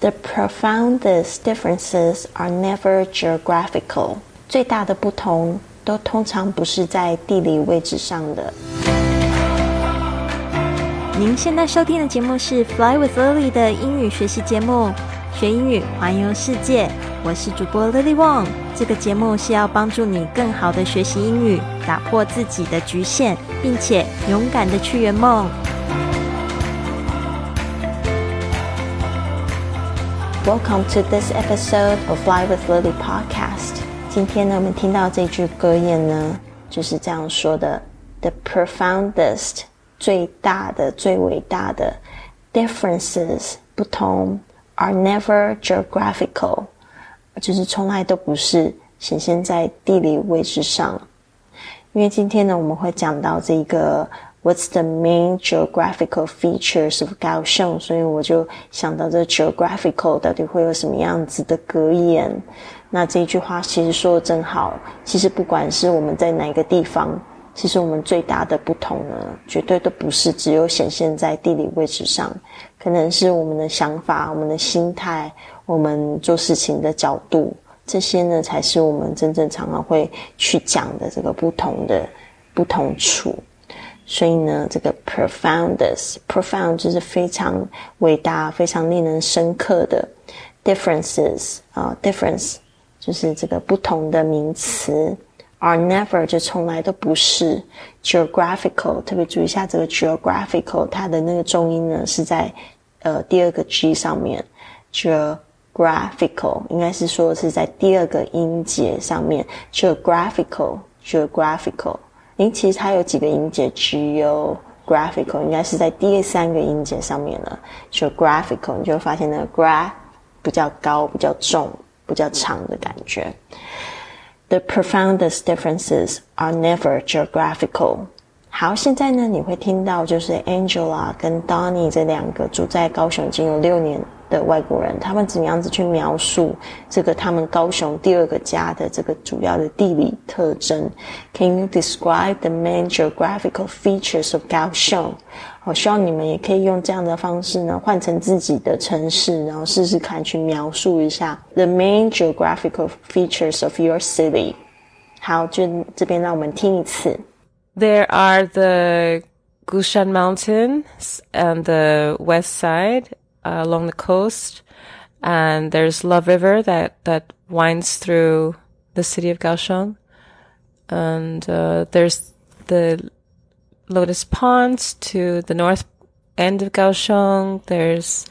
The profoundest differences are never geographical。最大的不同都通常不是在地理位置上的。您现在收听的节目是《Fly with Lily》的英语学习节目，学英语环游世界。我是主播 Lily Wong。这个节目是要帮助你更好的学习英语，打破自己的局限，并且勇敢的去圆梦。Welcome to this episode of Fly with Lily podcast。今天呢，我们听到这句格言呢，就是这样说的：The profoundest。最大的、最伟大的 differences 不同 are never geographical，就是从来都不是显现在地理位置上。因为今天呢，我们会讲到这个 What's the main geographical features of Gao Sheng？？所以我就想到这 geographical 到底会有什么样子的格言？那这一句话其实说的真好。其实不管是我们在哪个地方。其实我们最大的不同呢，绝对都不是只有显现在地理位置上，可能是我们的想法、我们的心态、我们做事情的角度，这些呢才是我们真正常常会去讲的这个不同的不同处。所以呢，这个 profoundest，profound 就是非常伟大、非常令人深刻的 differences 啊，difference 就是这个不同的名词。are never 就从来都不是 geographical，特别注意一下这个 geographical，它的那个重音呢是在呃第二个 g 上面，geographical 应该是说是在第二个音节上面，geographical，geographical，诶，其实它有几个音节，geographical 应该是在第三个音节上面了，geographical 你就会发现那个 gra 比较高、比较重、比较长的感觉。The profoundest differences are never geographical。好，现在呢，你会听到就是 Angela 跟 Donny 这两个住在高雄已经有六年的外国人，他们怎么样子去描述这个他们高雄第二个家的这个主要的地理特征？Can you describe the main geographical features of 高雄？我希望你们也可以用这样的方式呢，换成自己的城市，然后试试看去描述一下 the main geographical features of your city。好，就这边让我们听一次。There are the Gushan Mountains on the west side uh, along the coast, and there's Love River that that winds through the city of Kaohsiung, and uh, there's the Lotus Ponds to the north end of Kaohsiung. There's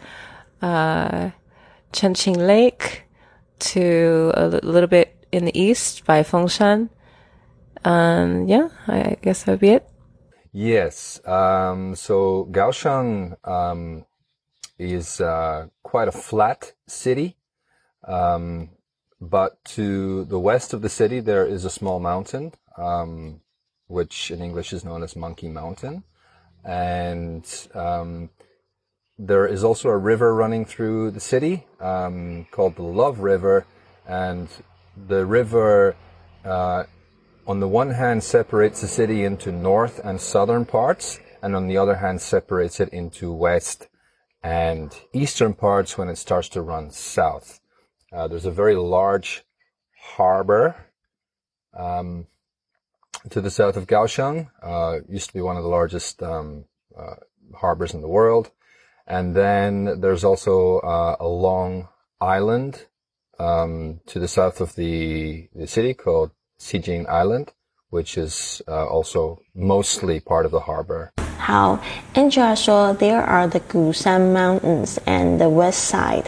uh, Chengqing Lake to a little bit in the east by Fengshan. Um, yeah, I guess that would be it. Yes. Um, so Kaohsiung um, is uh, quite a flat city. Um, but to the west of the city, there is a small mountain. Um, which in English is known as Monkey Mountain. And um, there is also a river running through the city um, called the Love River. And the river, uh, on the one hand, separates the city into north and southern parts, and on the other hand, separates it into west and eastern parts when it starts to run south. Uh, there's a very large harbor. Um, to the south of Kaohsiung. Uh, used to be one of the largest um, uh, harbors in the world. And then there's also uh, a long island um, to the south of the, the city called Qijin Island, which is uh, also mostly part of the harbor. How Angela 说 there are the Gusan Mountains and the west side，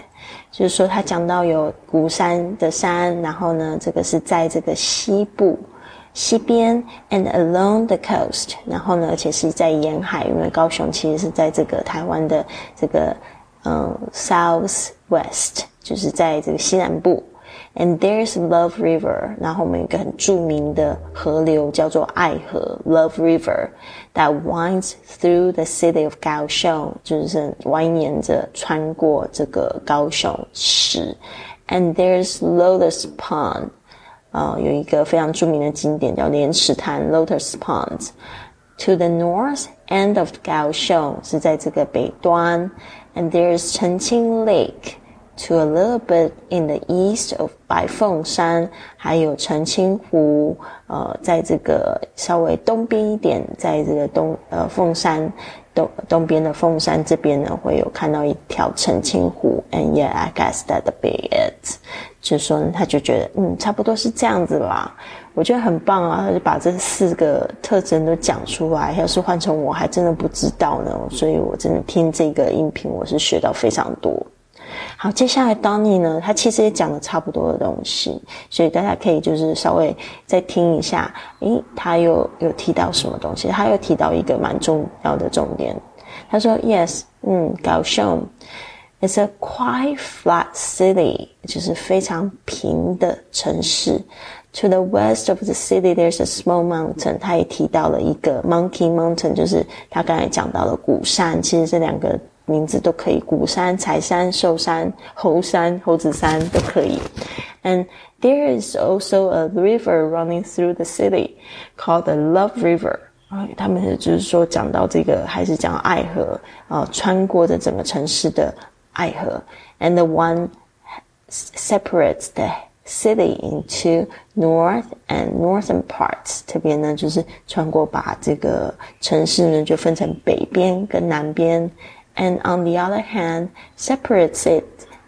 就是说他讲到有鼓山的山，然后呢，这个是在这个西部。西边，and along the coast，然后呢，而且是在沿海，因为高雄其实是在这个台湾的这个嗯 south west，就是在这个西南部。And there's Love River，然后我们有一个很着名的河流叫做爱河 Love River，that winds through the city of 高雄，就是蜿蜒着穿过这个高雄市。And there's Lotus Pond。啊、呃，有一个非常着名的景点叫莲池潭 （Lotus Ponds）。To the north end of 高雄是在这个北端，and there's Chengqing Lake To a little bit in the east of 白凤山，还有澄清湖。呃，在这个稍微东边一点，在这个东呃凤山东东边的凤山这边呢，会有看到一条澄清湖。And yeah, I guess that be it。就是说，他就觉得嗯，差不多是这样子啦。我觉得很棒啊，他就把这四个特征都讲出来。要是换成我，还真的不知道呢。所以我真的听这个音频，我是学到非常多。好，接下来 Donny 呢，他其实也讲了差不多的东西，所以大家可以就是稍微再听一下。诶，他有有提到什么东西？他有提到一个蛮重要的重点。他说：“Yes，嗯，高雄，It's a quite flat city，就是非常平的城市。To the west of the city, there's a small mountain。他也提到了一个 Monkey Mountain，就是他刚才讲到的鼓山。其实这两个。”名字都可以，鼓山、柴山、寿山、猴山、猴子山都可以。And there is also a river running through the city called the Love River。啊，他们就是说讲到这个，还是讲爱河啊，穿过的整个城市的爱河。And the one separates the city into north and northern parts。这边呢，就是穿过把这个城市呢就分成北边跟南边。 and on the other hand separates it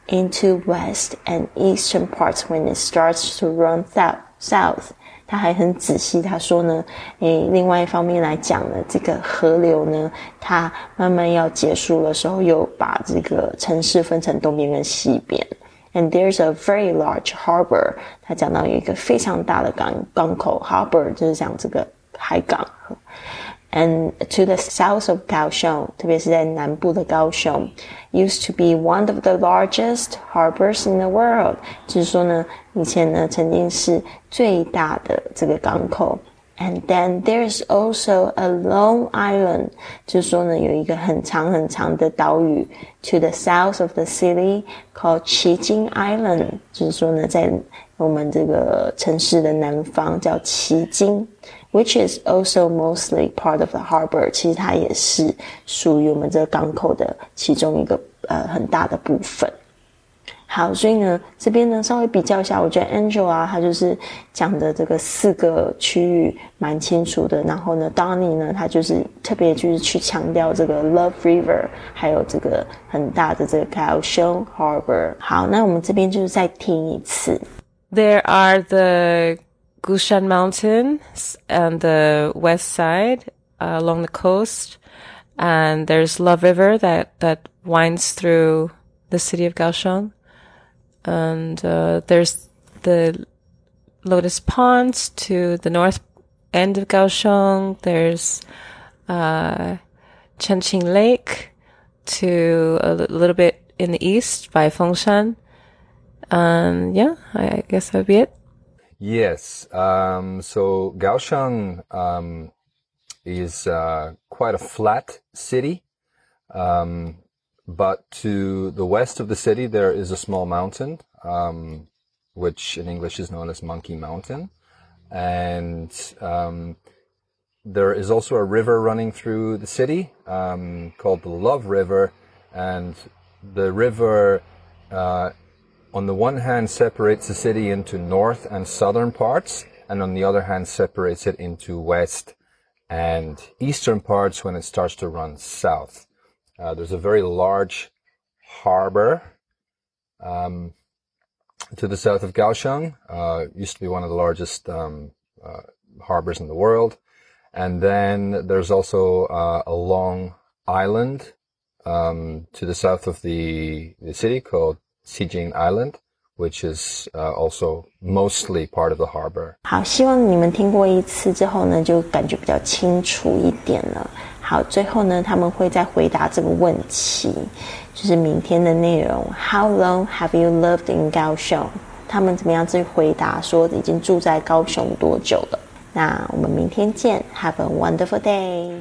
into west and eastern parts when it starts to run south. South，他还很仔细，他说呢，诶，另外一方面来讲呢，这个河流呢，它慢慢要结束的时候，又把这个城市分成东边跟西边。And there's a very large harbor，他讲到有一个非常大的港港口，harbor 就是讲这个海港。 and to the south of Kaohsiung, 特别是在南部的高雄，used to be one of the largest harbors in the world。就是说呢，以前呢曾经是最大的这个港口。 and then there's also a long island, 就是说呢，有一个很长很长的岛屿，to the south of the city called Qijin Island，就是说呢在我们这个城市的南方叫旗津，which is also mostly part of the harbor。其实它也是属于我们这个港口的其中一个呃很大的部分。好，所以呢，这边呢稍微比较一下，我觉得 Angel 啊，他就是讲的这个四个区域蛮清楚的。然后呢，Donny 呢，他就是特别就是去强调这个 Love River，还有这个很大的这个 Kaohsiung Harbor。好，那我们这边就是再听一次。There are the Gushan Mountains on the west side uh, along the coast. And there's Love River that, that winds through the city of Kaohsiung. And, uh, there's the Lotus Ponds to the north end of Kaohsiung. There's, uh, Chengqing Lake to a little bit in the east by Fengshan. And yeah, I guess that would be it. Yes. Um, so Kaohsiung um, is uh, quite a flat city. Um, but to the west of the city, there is a small mountain, um, which in English is known as Monkey Mountain. And um, there is also a river running through the city um, called the Love River. And the river uh, on the one hand separates the city into north and southern parts, and on the other hand separates it into west and eastern parts when it starts to run south. Uh, there's a very large harbor um, to the south of Kaohsiung. Uh, used to be one of the largest um, uh, harbors in the world. And then there's also uh, a long island um, to the south of the, the city called Qijin Island. which is uh, also mostly part of the harbor。好，希望你们听过一次之后呢，就感觉比较清楚一点了。好，最后呢，他们会再回答这个问题，就是明天的内容。How long have you lived in 高雄？他们怎么样去回答说已经住在高雄多久了？那我们明天见，Have a wonderful day。